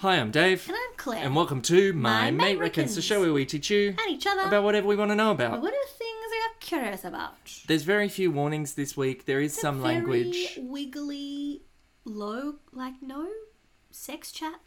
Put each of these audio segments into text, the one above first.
Hi, I'm Dave. And I'm Claire. And welcome to My, My Mate, Reckons, the show where we teach you and each other. about whatever we want to know about. what are things we are curious about? There's very few warnings this week. There is It's some language. wiggly, low, like no sex chat.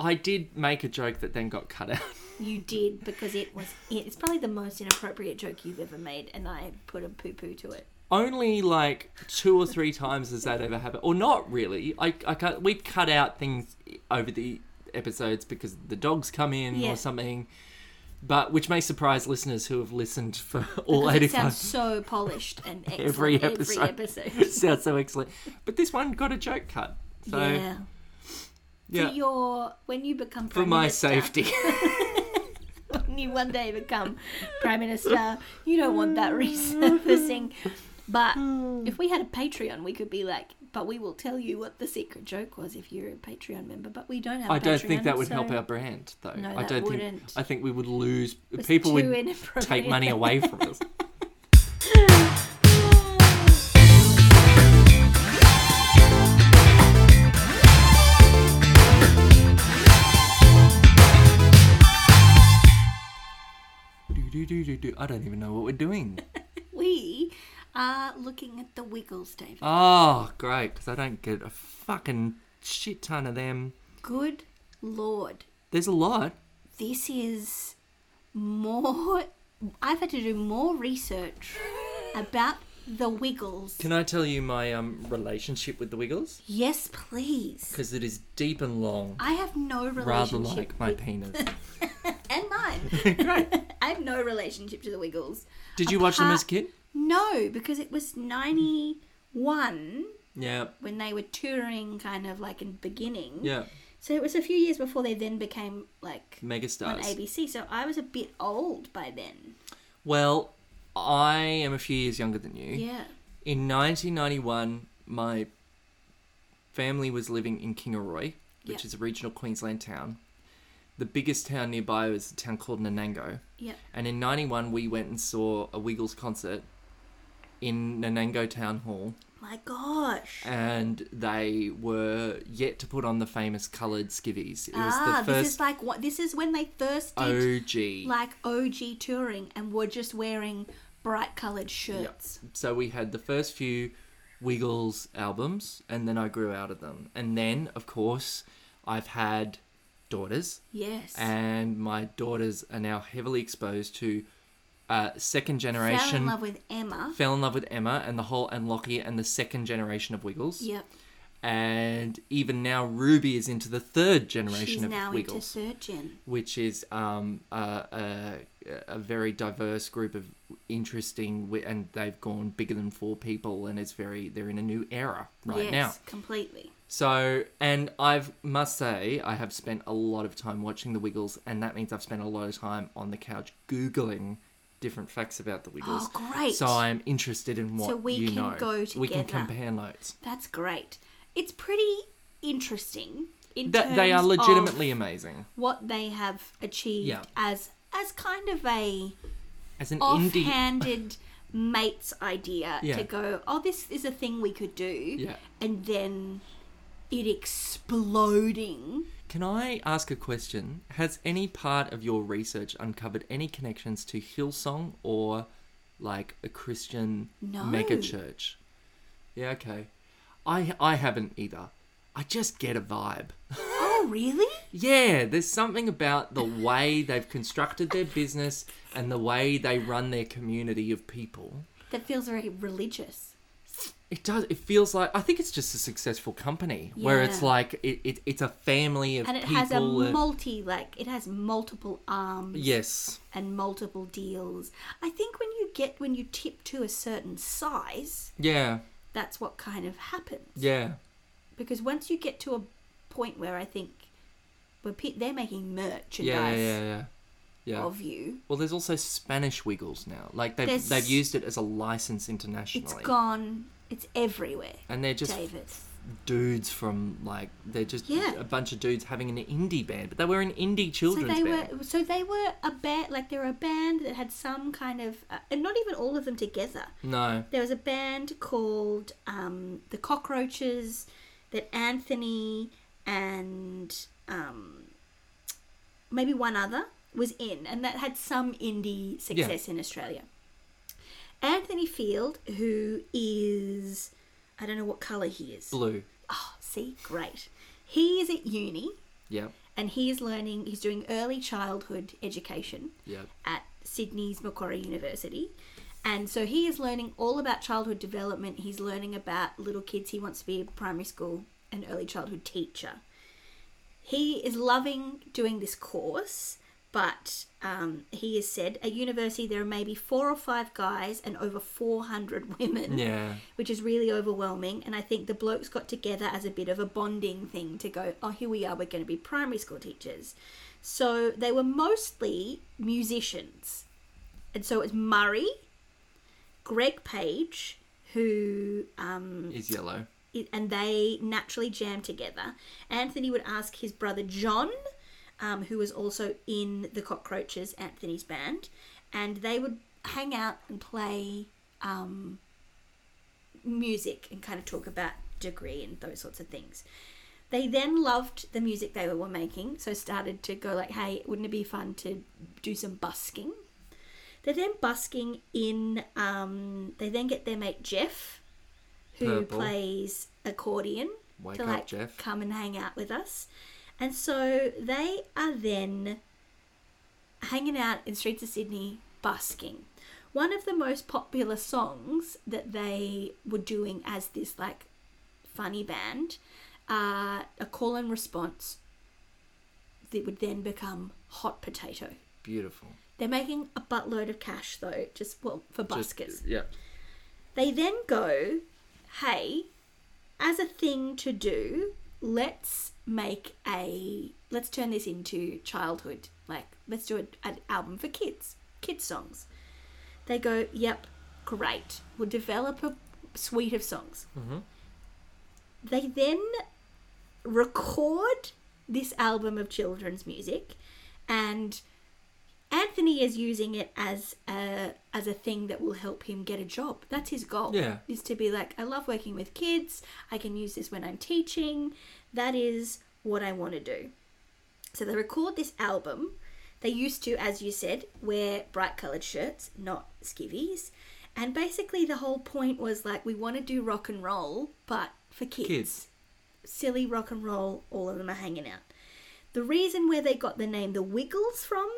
I did make a joke that then got cut out. You did because it was. It's probably the most inappropriate joke you've ever made, and I put a poo poo to it. Only like two or three times has that ever happened, or not really. I, I cut, we've cut out things over the episodes because the dogs come in Yeah. or something. But which may surprise listeners who have listened for all Because it sounds so polished and excellent every every episode. episode. sounds so excellent. But this one got a joke cut. So yeah. yeah, For your when you become for my minister, safety. when you one day become prime minister, you don't want that resurfacing. But hmm. if we had a Patreon, we could be like, but we will tell you what the secret joke was if you're a Patreon member. But we don't have. a I don't think Patreon, that would so help our brand, though. No, I that don't wouldn't. think. I think we would lose. it's People too would take money away from us. do, do, do, do, do. I don't even know what we're doing. Are looking at the Wiggles, David. Oh, great! Because I don't get a fucking shit ton of them. Good lord, There's a lot. this is more. I've had to do more research about the Wiggles. Can I tell you my um relationship with the Wiggles? Yes, please. Because it is deep and long, I have no relationship. rather like my with- penis. mine. great. I have no relationship to the Wiggles. Did you watch them as a kid? No, because it was ninety one Yeah. when they were touring, kind of like in the beginning. Yeah. So it was a few years before they then became like mega stars on ABC. So I was a bit old by then. Well, I am a few years younger than you. Yeah. In 1991, my family was living in Kingaroy, which is a regional Queensland town. The biggest town nearby was a town called Nanango. Yeah. And in 91, we went and saw a Wiggles concert in Nanango Town Hall. My gosh. And they were yet to put on the famous coloured skivvies. It was ah, the this is like what? This is when they first did OG. like OG touring and were just wearing bright coloured shirts. So we had the first few Wiggles albums, and then I grew out of them. And then, of course, I've had daughters, Yes. and my daughters are now heavily exposed to uh, second Fell generation. in love with Emma. fell in love with Emma and the whole and Lachy and the second generation of Wiggles. Yep. And even now, Ruby is into the third generation She's of now Wiggles into third gen. which is um, a, a, a very diverse group of interesting, and they've gone bigger than four people, and it's very they're in a new era right now. yes, now. completely. So, and I've must say I have spent a lot of time watching the Wiggles, and that means I've spent a lot of time on the couch googling different facts about the Wiggles. Oh, great. So I'm interested in what So we you can know. go We can compare notes. That's great. It's pretty interesting in That they are legitimately amazing what they have achieved Yeah. as as kind of a as an indie. offhanded mate's idea Yeah. to go, oh, this is a thing we could do, Yeah. and then it exploding. Can I ask a question? Has any part of your research uncovered any connections to Hillsong or like a Christian No. mega church? Yeah, okay. I I haven't either. I just get a vibe. Oh, really? Yeah, there's something about the way they've constructed their business and the way they run their community of people. That feels very religious. It does. It feels like I think it's just a successful company where it's like it, it it's a family of And it people. has a multi, like, it has multiple arms. yes. and multiple deals. I think when you get when you tip to a certain size, Yeah. that's what kind of happens. Yeah. Because once you get to a point where I think where pe- they're making merchandise Yeah, yeah, yeah, yeah. Yeah. of you, Well, there's also Spanish Wiggles now. Like they've There's- they've used it as a license internationally. it's gone. It's everywhere. And they're just David. dudes from like they're just Yeah. a bunch of dudes having an indie band, but they were an indie children's So they band. were. So they were a band. Like they were a band that had some kind of, uh, and not even all of them together. No. There was a band called um, the Cockroaches that Anthony and um, maybe one other was in, and that had some indie success in Australia. Anthony Field, who is, I don't know what colour he is. Blue. Oh, see, great. He is at uni Yep. and he is learning, he's doing early childhood education Yep. at Sydney's Macquarie University. And so he is learning all about childhood development. He's learning about little kids. He wants to be a primary school and early childhood teacher. He is loving doing this course, but um, he has said at university there are maybe four or five guys and over 400 women Yeah. which is really overwhelming. And I think the blokes got together as a bit of a bonding thing to go, oh, here we are, we're going to be primary school teachers. So they were mostly musicians. And so it was Murray, Greg Page, who, um, Is yellow. and they naturally jammed together. Anthony would ask his brother John, um, who was also in the Cockroaches, Anthony's band, and they would hang out and play um, music and kind of talk about degree and those sorts of things. They then loved the music they were making, so started to go like, "Hey, wouldn't it be fun to do some busking?" They're then busking in. Um, they then get their mate Jeff, who Purple. plays accordion, Wake to up, like Jeff. come and hang out with us. And so they are then hanging out in streets of Sydney busking. One of the most popular songs that they were doing as this like funny band, uh, a call and response that would then become Hot Potato. Beautiful. They're making a buttload of cash though, just well for Just- buskers. yeah. They then go, hey, as a thing to do, let's make a let's turn this into childhood. Like let's do a, an album for kids, kids songs. They go, yep, great. We'll develop a suite of songs. Mhm. They then record this album of children's music, and Is using it as a as a thing that will help him get a job. That's his goal. Yeah. Is to be like, I love working with kids. I can use this when I'm teaching. That is what I want to do. So they record this album. They used to, as you said, wear bright coloured shirts, not skivvies. And basically the whole point was like we want to do rock and roll, but for kids Kids. silly rock and roll, all of them are hanging out. The reason where they got the name the Wiggles from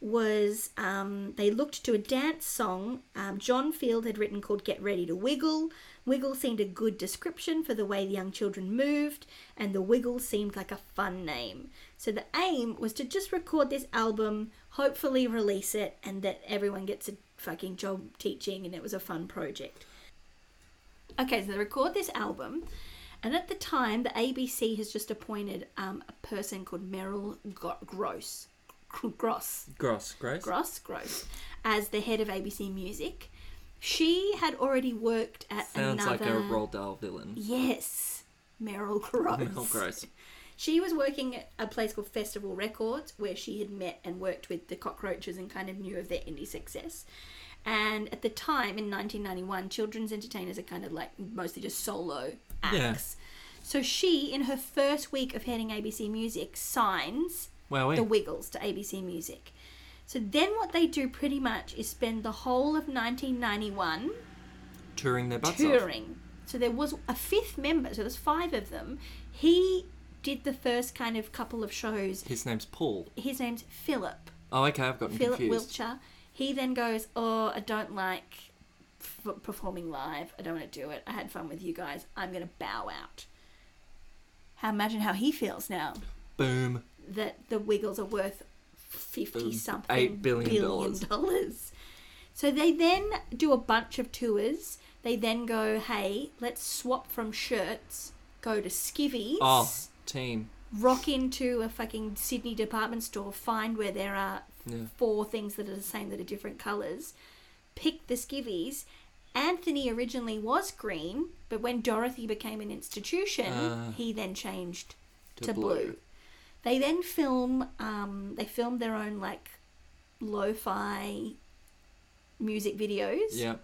was um, they looked to a dance song um, John Field had written called Get Ready to Wiggle. Wiggle seemed a good description for the way the young children moved, and the Wiggle seemed like a fun name. So the aim was to just record this album, hopefully release it, and that everyone gets a fucking job teaching, and it was a fun project. Okay, so they record this album, and at the time, the ABC has just appointed um, a person called Meryl Gross, Gross, Gross. Grace. Gross, Gross, as the head of ABC Music. She had already worked at Sounds another. like a Roald Dahl villain. Yes, Meryl Gross. Meryl Gross. She was working at a place called Festival Records where she had met and worked with the Cockroaches and kind of knew of their indie success. And at the time in 1991, children's entertainers are kind of like mostly just solo acts. Yeah. So she, in her first week of heading ABC Music, signs Wow. the Wiggles to ABC Music. So then what they do pretty much is spend the whole of 1991 touring their butts off. touring. So there was a fifth member, so there's five of them. He did the first kind of couple of shows. His name's Paul. His name's Philip. Oh, okay. I've gotten Philip confused. Wilcher. He then goes, "Oh, I don't like f- performing live. I don't want to do it. I had fun with you guys. I'm going to bow out." How imagine how he feels now Boom. That the Wiggles are worth fifty something Eight billion billion dollars. So they then do a bunch of tours. They then go, "Hey, let's swap from shirts. Go to skivvies." Oh, team. rock into a fucking Sydney department store, find where there are Yeah. four things that are the same that are different colours, pick the skivvies. Anthony originally was green, but when Dorothy became an institution, Ah. he then changed to, To blue. blue. They then film. Um, they filmed their own like lo-fi music videos, Yeah.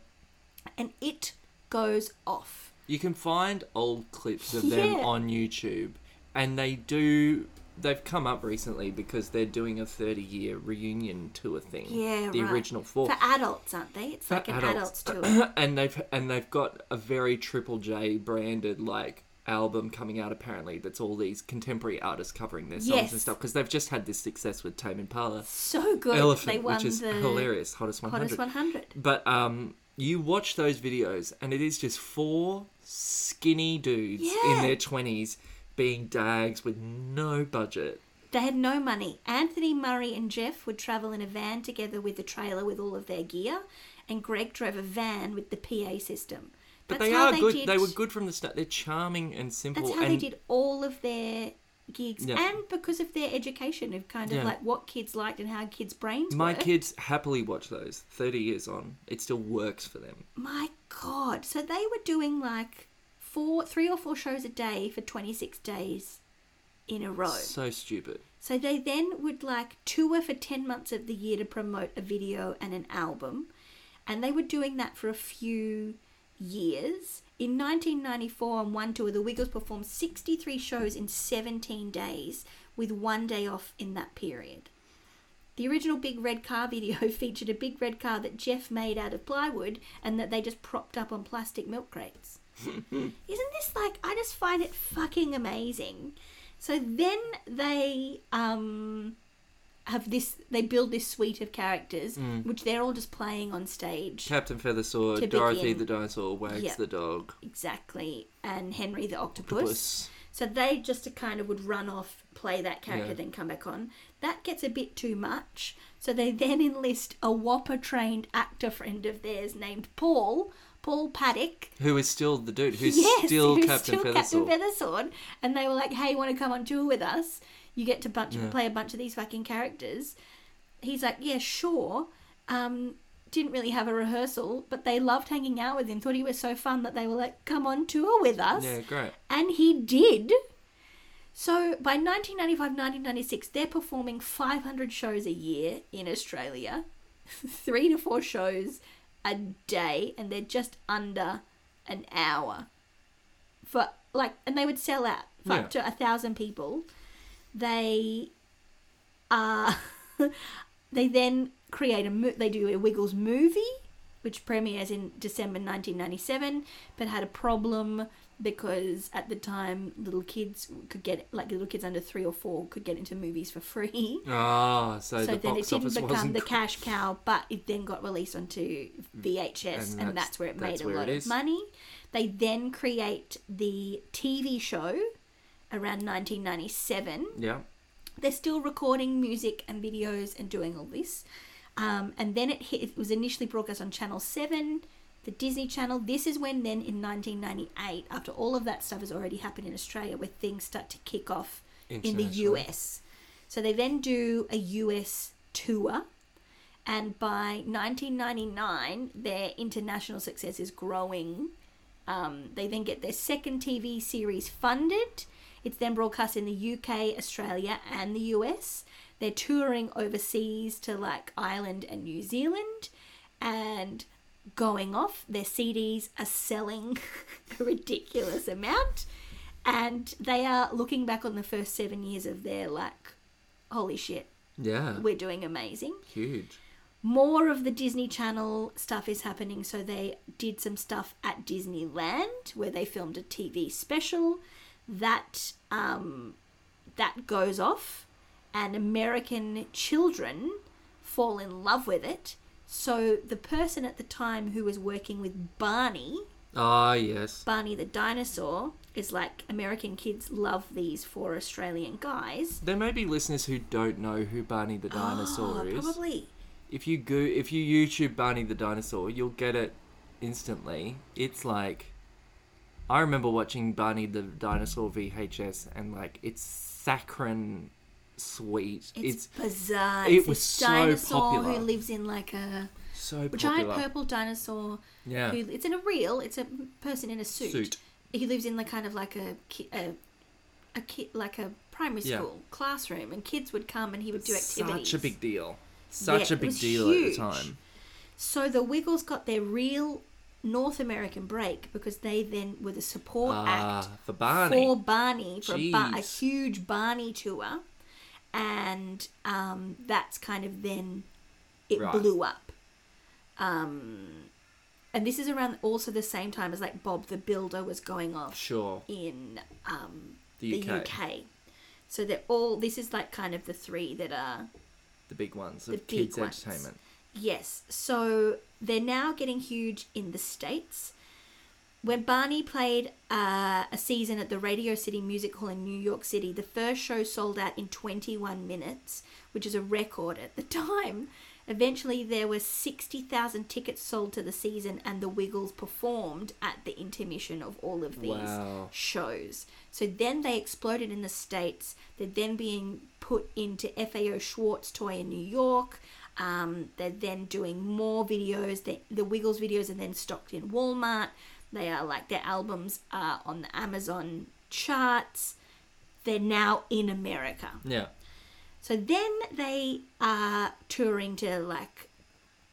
and it goes off. You can find old clips of them Yeah. on YouTube, and they do they've come up recently because they're doing a 30 year reunion tour thing. Yeah, the right. original four. For adults, aren't they? It's like an adults, adults. tour. and they've and they've got a very Triple J branded like album coming out apparently that's all these contemporary artists covering their songs Yes. and stuff because they've just had this success with Tame Impala. So good. Elephant, which is hilarious, hottest 100. hottest 100. But um, you watch those videos, and it is just four skinny dudes Yeah. in their twenties being dags with no budget. They had no money. Anthony, Murray, and Jeff would travel in a van together with a trailer with all of their gear, and Greg drove a van with the PA system. But That's they are good. Did, They were good from the start. They're charming and simple. That's how and they did all of their gigs, Yeah. and because of their education of kind of Yeah. like what kids liked and how kids' brains my work. kids happily watch those. Thirty years on, it still works for them. My God! So they were doing like four, three or four shows a day for twenty six days in a row. So stupid. So they then would like tour for 10 months of the year to promote a video and an album. And they were doing that for a few years. In 1994, on one tour, the Wiggles performed 63 shows in 17 days, with one day off in that period. The original Big Red Car video featured a big red car that Jeff made out of plywood and that they just propped up on plastic milk crates. Isn't this like, I just find it fucking amazing. So then they um, have this, they build this suite of characters, mm. which they're all just playing on stage. Captain Feathersword, Dorothy begin. the dinosaur, Wags Yep. the dog, Exactly. And Henry the octopus. Octopus. So they just kind of would run off, play that character, Yeah. then come back on. That gets a bit too much. So they then enlist a WAAPA trained actor friend of theirs named Paul, Paul Paddick. who is still the dude who's yes, still who's Captain still Feathersword. Captain Feathersword. And they were like, hey, you want to come on tour with us? You get to bunch Yeah. play a bunch of these fucking characters. He's like, yeah, sure. Um, didn't really have a rehearsal, but they loved hanging out with him. Thought he was so fun that they were like, come on tour with us. Yeah, great. And he did. So by 1995 1996, they're performing 500 shows a year in Australia, three to four shows a day, and they're just under an hour. For like, and they would sell out for up to a thousand people. They uh, they then create a mo- they do a Wiggles movie, which premieres in December 1997, but had a problem because at the time little kids could get like little kids under three or four could get into movies for free. Ah, so, So the then it didn't become the cash cow, but it then got released onto VHS, And and, that's- that's, where it made that's a lot of money. They then create the TV show around 1997 Yeah. they're still recording music and videos and doing all this. Um, and then it hit, it was initially broadcast on Channel 7, the Disney Channel. This is when then in 1998, after all of that stuff has already happened in Australia, where things start to kick off in the US. So they then do a US tour. And by 1999, their international success is growing. Um, they then get their second TV series funded. It's then broadcast in the UK, Australia, and the US. They're touring overseas to like Ireland and New Zealand and going off. Their CDs are selling a ridiculous amount. And they are looking back on the first seven years of their like, holy shit, Yeah. we're doing amazing Huge. more of the Disney Channel stuff is happening. So they did some stuff at Disneyland where they filmed a TV special that um, that goes off, and American children fall in love with it. So the person at the time who was working with Barney, Ah, yes. Barney the dinosaur, is like American kids love these four Australian guys. There may be listeners who don't know who Barney the dinosaur Oh, is. Probably. If you go, if you YouTube Barney the dinosaur, you'll get it instantly. It's like, I remember watching Barney the dinosaur VHS, and like it's saccharine sweet. It's, It's, bizarre. it It's was so dinosaur popular. who lives in like a so giant purple dinosaur. Yeah. Who, it's in a real. It's a person in a suit. Suit. He lives in the kind of like a a, a kid like a primary Yeah. school classroom, and kids would come and he would do activities. Such a big deal. Such Yeah, a big deal at the time. So the Wiggles got their real North American break because they then were the support Ah, act for Barney. for Barney for a, ba- a huge Barney tour, and um, that's kind of then it Right. blew up. Um, and this is around also the same time as like Bob the Builder was going off Sure. in um, The the, UK. UK. So they're all. This is like kind of the three that are The big ones The of big kids' ones. entertainment. Yes, so they're now getting huge in the States. When Barney played uh, a season at the Radio City Music Hall in New York City, the first show sold out in 21 minutes, which is a record at the time. Eventually, there were 60,000 tickets sold to the season, and the Wiggles performed at the intermission of all of these Wow. shows. So then they exploded in the States. They're then being put into FAO Schwarz Toy in New York. Um, they're then doing more videos. They, the Wiggles videos are then stocked in Walmart. They are like their albums are on the Amazon charts. They're now in America. Yeah. So then they are touring to like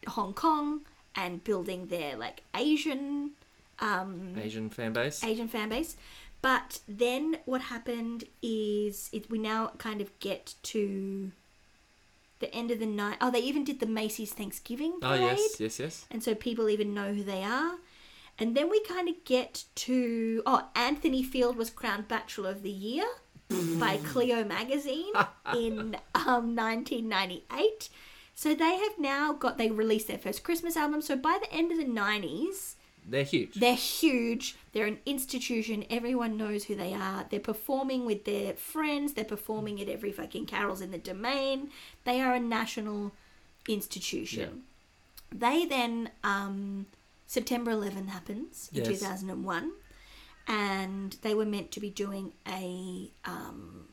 Hong Kong and building their like Asian um, Asian fan base. Asian fan base. But then what happened is it, we now kind of get to the end of the night. Oh, they even did the Macy's Thanksgiving oh parade. yes, yes, yes. And so people even know who they are. And then we kind of get to oh, Anthony Field was crowned Bachelor of the Year by Cleo magazine in um, 1998. So they have now got they released their first Christmas album. So by the end of the 90s, They're huge. they're huge. They're an institution. Everyone knows who they are. They're performing with their friends. They're performing at every fucking carols in the domain. They are a national institution. They then um, September 11 happens in Yes. 2001, and they were meant to be doing a um,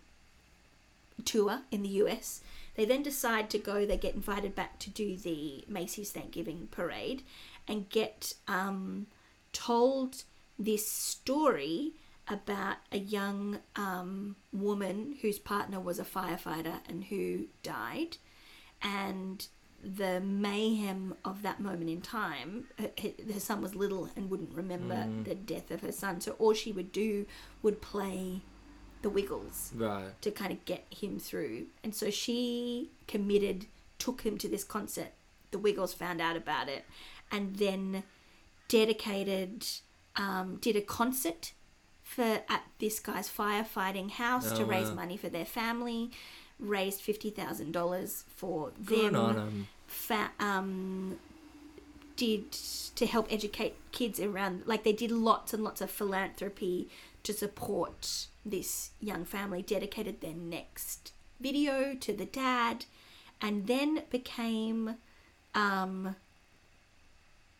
tour in the US. They then decide to go. They get invited back to do the Macy's Thanksgiving parade, and get um, told this story about a young um, woman whose partner was a firefighter and who died, and the mayhem of that moment in time. Her, her son was little and wouldn't remember the death of her son, so all she would do would play the Wiggles Right. to kind of get him through. And so she committed, took him to this concert. The Wiggles found out about it, and then dedicated, um, did a concert for at this guy's firefighting house to Oh, raise wow. money for their family. Raised fifty thousand dollars for them. Fa- um, did to help educate kids around like they did lots and lots of philanthropy to support this young family dedicated their next video to the dad and then became um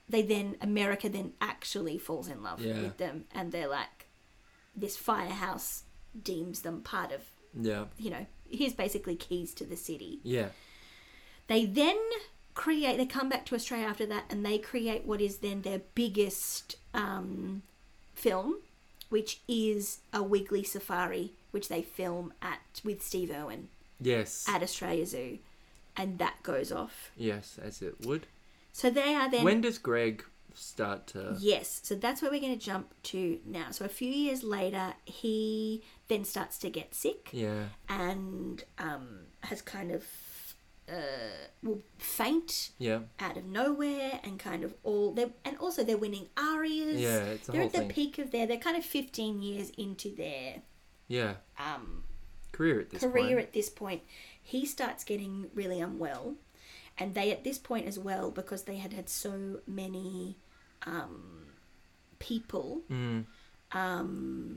they then america then actually falls in love Yeah. with them and they're like this firehouse deems them part of Yeah. you know here's basically keys to the city Yeah. They then create, they come back to Australia after that and they create what is then their biggest um, film, which is a Wiggly Safari, which they film at with Steve Irwin Yes. at Australia Zoo. And that goes off. yes, as it would. So they are then. when does Greg start to? Yes, so that's where we're going to jump to now. So a few years later, he then starts to get sick. Yeah. and um, has kind of uh, will faint Yeah. out of nowhere and kind of all they and also they're winning ARIAs. Yeah, it's they're at the thing. peak of their. They're kind of fifteen years into their Yeah. um, Career at this career point. at this point. He starts getting really unwell, and they at this point as well because they had had so many um, people. Mm. Um,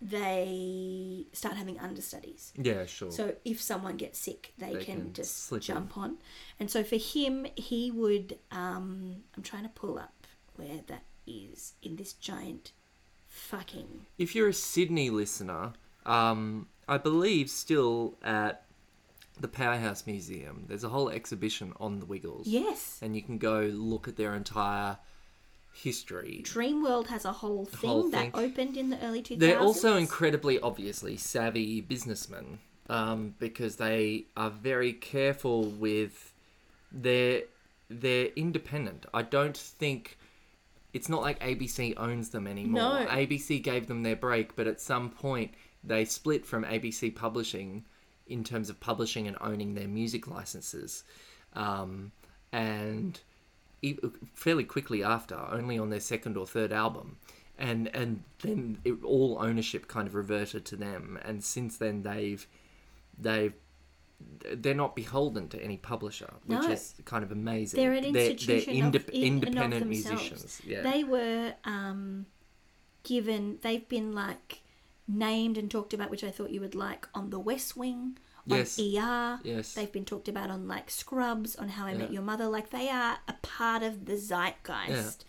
they start having understudies. Yeah. Sure. So if someone gets sick, they, They can, can just slip in. jump on. And so for him, he would. Um, I'm trying to pull up where that is in this giant fucking. if you're a Sydney listener, um, I believe still at the Powerhouse Museum, there's a whole exhibition on the Wiggles. Yes. And you can go look at their entire history. Dreamworld has a whole thing whole that opened in the early 2000s. They're also incredibly, obviously, savvy businessmen um, because they are very careful with their they're independent. I don't think it's not like ABC owns them anymore. No. ABC gave them their break, but at some point they split from ABC Publishing in terms of publishing and owning their music licenses. Um, and fairly quickly after, only on their second or third album. And and then it, all ownership kind of reverted to them. And since then, they've they've they're not beholden to any publisher, which No. is kind of amazing. They're an institution of- indep- in and of independent themselves. musicians. Yeah, They were um, given, they've been like named and talked about, which I thought you would like, on The West Wing, on Yes. ER. Yes. They've been talked about on like Scrubs, on How I Met Your Mother. Like they are a part of the zeitgeist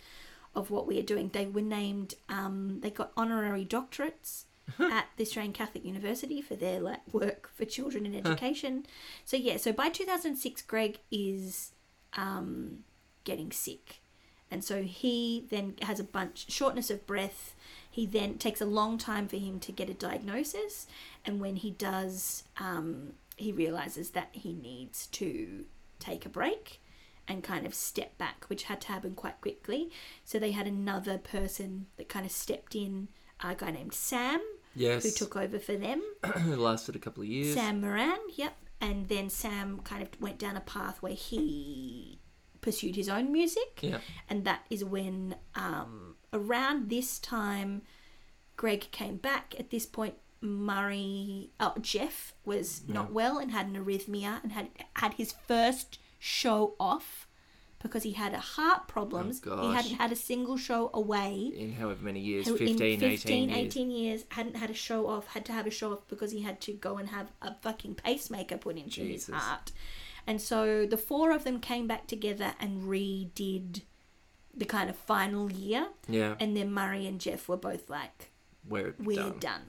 of what we are doing. They were named, um, they got honorary doctorates. at the Australian Catholic University for their like work for children in education. So yeah, so by 2006, Greg is um, getting sick, and so he then has a bunch shortness of breath. He then takes a long time for him to get a diagnosis, and when he does, um, he realizes that he needs to take a break and kind of step back, which had to happen quite quickly. So they had another person that kind of stepped in, a guy named Sam, yes. who took over for them. it lasted a couple of years. Sam Moran, yep. And then Sam kind of went down a path where he pursued his own music. Yeah. And that is when, um, around this time, Greg came back. At this point, Murray, oh, Jeff was not well and had an arrhythmia and had had his first show off because he had a heart problems. Oh, he hadn't had a single show away In however many years, who 15, in 15 18 years. 18 years hadn't had a show off had to have a show off because he had to go and have a fucking pacemaker put into his heart and so the four of them came back together and redid the kind of final year Yeah, and then murray and jeff were both like we're, we're done. done.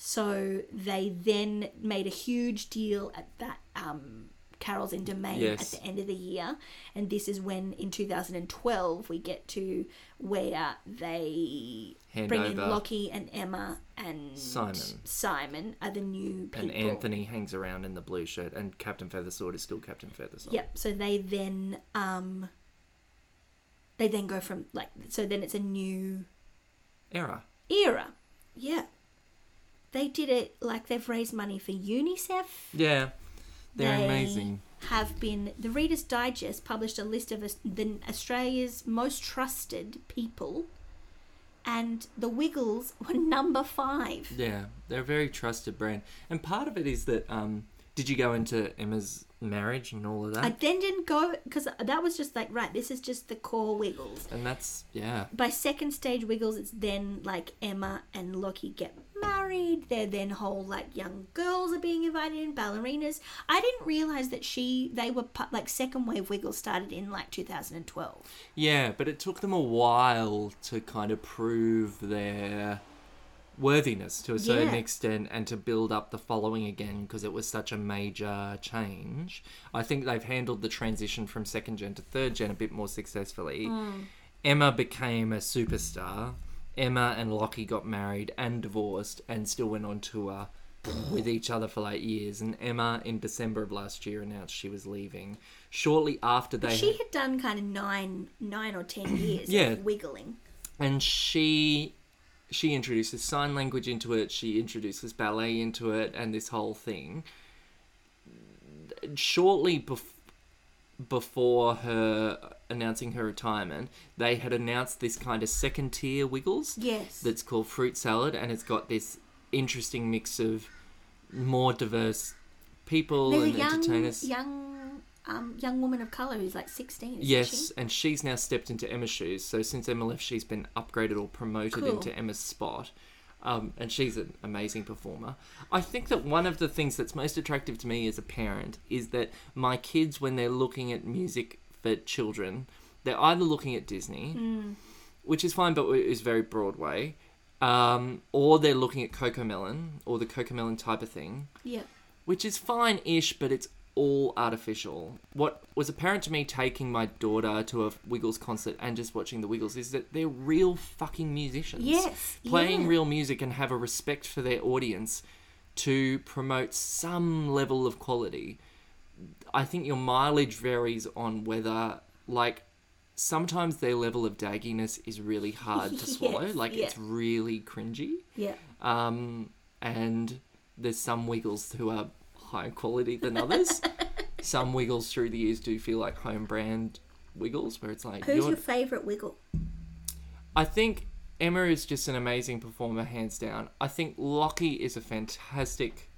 So they then made a huge deal at that um, Carols in Domain Yes. at the end of the year, and this is when in 2012 we get to where they Hand bring in. Lachy and Emma and Simon. Simon are the new people. And Anthony hangs around in the blue shirt, and Captain Feathersword is still Captain Feathersword. Yep. So they then um, they then go from like so then it's a new Era. era. Yeah. They did it like they've raised money for UNICEF. Yeah, they're They amazing. Have been the Reader's Digest published a list of the Australia's most trusted people, and the Wiggles were number five. Yeah, they're a very trusted brand, and part of it is that. Um, did you go into Emma's marriage and all of that? I then didn't go because that was just like right. This is just the core Wiggles. and that's yeah. By second stage Wiggles, it's then like Emma and Lachy get married. They're then whole like young girls are being invited in, ballerinas. I didn't realize that she they were like second wave Wiggles started in like 2012. Yeah, but it took them a while to kind of prove their worthiness to a certain Yeah. extent and to build up the following again because it was such a major change. I think they've handled the transition from second gen to third gen a bit more successfully. Hmm. Emma became a superstar. Emma and Lachy got married and divorced and still went on tour with each other for like years. And Emma, in December of last year, announced she was leaving. Shortly after they She had done kind of nine, nine or ten years Yeah. of wiggling. and she she introduces sign language into it she introduces ballet into it and this whole thing shortly bef- before her announcing her retirement they had announced this kind of second tier wiggles Yes. that's called fruit salad and it's got this interesting mix of more diverse people There's a and young, entertainers young, um, young woman of color who's like sixteen. Isn't Yes, she? and she's now stepped into Emma's shoes. So since Emma left, she's been upgraded or promoted Cool. into Emma's spot. Um, and she's an amazing performer. I think that one of the things that's most attractive to me as a parent is that my kids, when they're looking at music for children, they're either looking at Disney, Hmm. which is fine, but is very Broadway, um, or they're looking at Cocomelon or the Cocomelon type of thing Yeah. which is fine ish, but it's all artificial. What was apparent to me taking my daughter to a Wiggles concert and just watching the Wiggles is that they're real fucking musicians. Yes, Playing yeah. real music and have a respect for their audience to promote some level of quality. I think your mileage varies on whether, like, sometimes their level of dagginess is really hard to swallow. Yes, like yeah. it's really cringy. Yeah. Um, and there's some Wiggles who are higher quality than others. some Wiggles through the years do feel like home brand Wiggles, where it's like Who's your favourite Wiggle? I think Emma is just an amazing performer, hands down. I think Lachy is a fantastic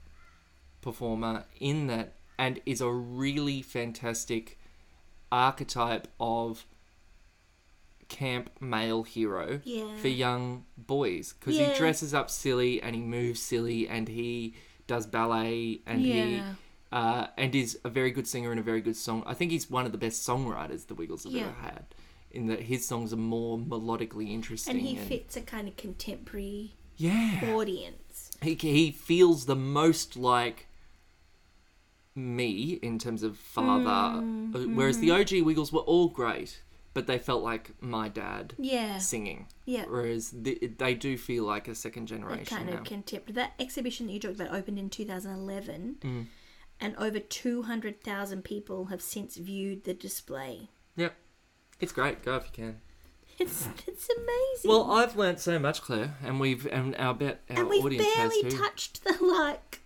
performer in that and is a really fantastic archetype of camp male hero Yeah. for young boys because Yeah. he dresses up silly and he moves silly and he does ballet and he uh, and is a very good singer and a very good song. I think he's one of the best songwriters the Wiggles have Yeah. ever had. In that his songs are more melodically interesting. And he fits a kind of contemporary yeah, audience. he he feels the most like me in terms of father. Mm, Whereas the OG Wiggles were all great, but they felt like my dad Yeah. singing. Yeah. Whereas the, they do feel like a second generation kind now. of contemporary. That exhibition that you talked about opened in 2011, Mm. and over 200,000 people have since viewed the display. Yep, it's great. Go if you can. It's it's amazing. Well, I've learnt so much, Claire, and we've and our bet our and we've audience barely touched the like,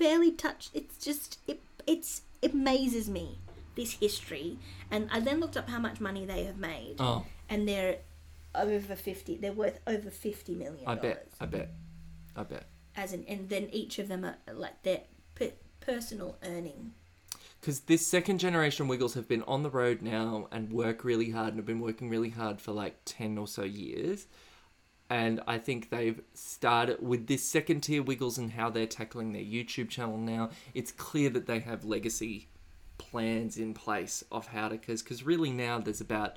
barely touched. It's just it it's it amazes me this history. And I then looked up how much money they have made, oh, and they're over 50. They're worth over 50 million. I bet, I bet, I bet. As in, and then each of them are like their per- personal earning. Because this second generation Wiggles have been on the road now and work really hard and have been working really hard for like 10 or so years. And I think they've started with this second tier Wiggles and how they're tackling their YouTube channel now. It's clear that they have legacy plans in place of how to. Because really now there's about,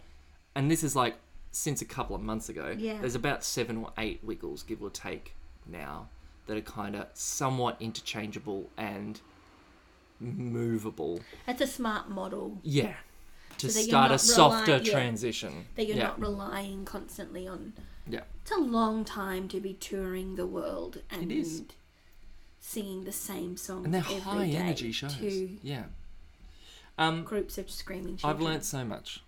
and this is like since a couple of months ago, Yeah. there's about seven or eight Wiggles, give or take, now that are kind of somewhat interchangeable and movable. That's a smart model. Yeah. To So start a softer relying- yeah. transition. That you're yeah. not relying constantly on. Yeah. It's a long time to be touring the world and It is. singing the same songs. And they're every high day energy shows. Yeah. Um, groups of screaming children. I've learnt so much.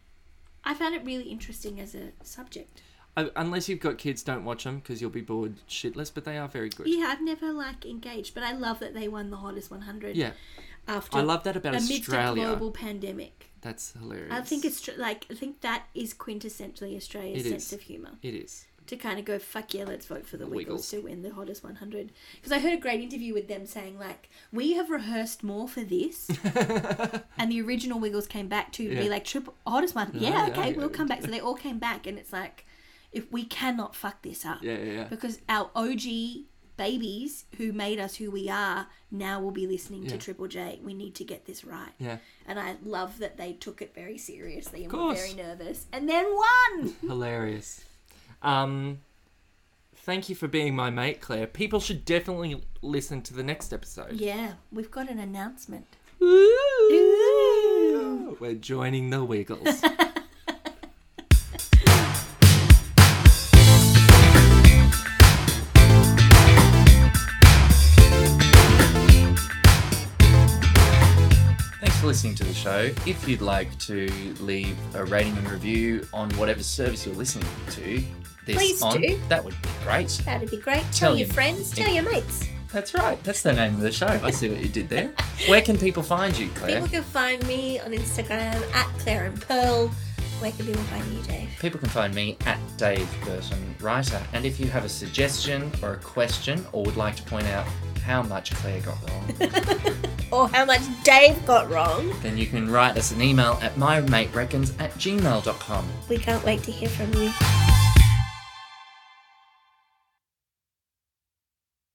I found it really interesting as a subject. I, unless you've got kids, don't watch them because you'll be bored shitless. But they are very good. Yeah, I've never like engaged, but I love that they won the hottest 100 Yeah. after I love that about amidst Australia. a global pandemic. That's hilarious. I think it's tr- like I think that is quintessentially Australia's It sense is. of humour. It is. to kind of go fuck yeah let's vote for the Wiggles. wiggles, to win the hottest 100 because i heard a great interview with them saying like we have rehearsed more for this and the original wiggles came back to Yeah. be like triple hottest one Yeah, yeah yeah, okay yeah. we'll come back so they all came back and it's like if we cannot fuck this up Yeah, yeah, yeah. because our og babies who made us who we are now will be listening Yeah. to triple j we need to get this right Yeah. and i love that they took it very seriously and were very nervous and then won Hilarious. Um, thank you for being my mate, Claire. People should definitely listen to the next episode. yeah we've got an announcement Ooh. We're joining the Wiggles. listening to the show. If you'd like to leave a rating and review on whatever service you're listening to this Please on, do. that would be great. That'd be great. Tell Tell, your your- friends, tell your mates. That's right. That's the name of the show. I see what you did there. Where can people find you, Claire? People can find me on Instagram at Claire and Pearl. Where can people find you, Dave? People can find me at Dave Burton Writer. And if you have a suggestion or a question or would like to point out how much Claire got wrong, Or how much Dave got wrong. then you can write us an email at mymatereckons at gmail.com. We can't wait to hear from you.